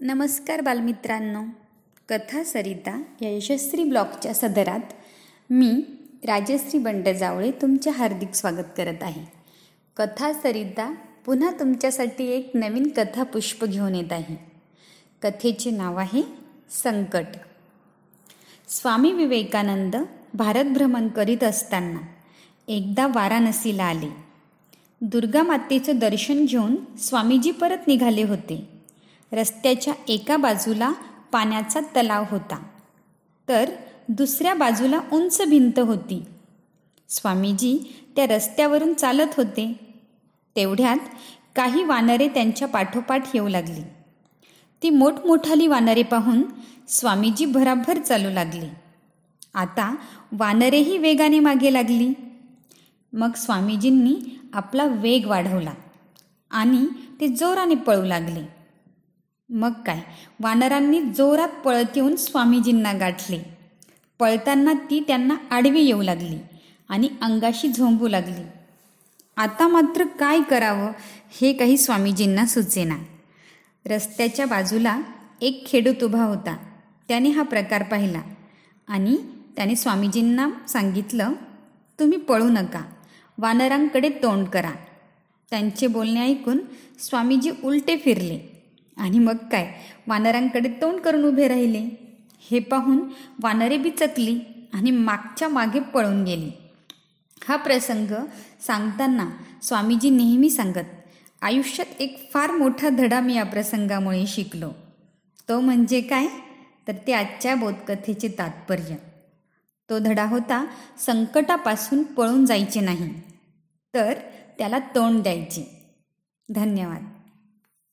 नमस्कार बालमित्रांनो. कथा सरिता या यशस्वी ब्लॉगच्या सदरात मी राजश्री बंडजावळे तुमचे हार्दिक स्वागत करत आहे. कथा सरिता पुन्हा तुमच्यासाठी एक नवीन कथा पुष्प घेऊन येत आहे. कथेचे नाव आहे संकट. स्वामी विवेकानंद भारत भ्रमण करीत असताना एकदा वाराणसीला आले. दुर्गा मातेचं दर्शन घेऊन स्वामीजी परत निघाले होते. रस्त्याच्या एका बाजूला पाण्याचा तलाव होता. तर दुसऱ्या बाजूला उंच भिंत होती. स्वामीजी त्या रस्त्यावरून चालत होते. तेवढ्यात काही वानरे त्यांच्या पाठोपाठ येऊ लागली. ती मोठमोठाली वानरे पाहून स्वामीजी भराभर चालू लागले. आता वानरेही वेगाने मागे लागली. मग स्वामीजींनी आपला वेग वाढवला आणि ते जोराने पळू लागले. मग काय? वानरांनी जोरात पळत येऊन स्वामीजींना गाठले. पळताना ती त्यांना आडवी येऊ लागली आणि अंगाशी झोंबू लागली. आता मात्र काय करावं हे काही स्वामीजींना सुचेना. रस्त्याच्या बाजूला एक खेडूत उभा होता. त्याने हा प्रकार पाहिला आणि त्याने स्वामीजींना सांगितलं तुम्ही पळू नका. वानरांकडे तोंड करा. त्यांचे बोलणे ऐकून स्वामीजी उलटे फिरले. आणि मग काय? वानरांकडे तोंड करून उभे राहिले. हे पाहून वानरे बिचकली आणि मागच्या मागे पळून गेली. हा प्रसंग सांगताना स्वामीजी नेहमी सांगत आयुष्यात एक फार मोठा धडा मी या प्रसंगामुळे शिकलो. तो म्हणजे काय? तर ते आजच्या बोधकथेचे तात्पर्य. तो धडा होता संकटापासून पळून जायचे नाही तर त्याला तोंड द्यायचे. धन्यवाद.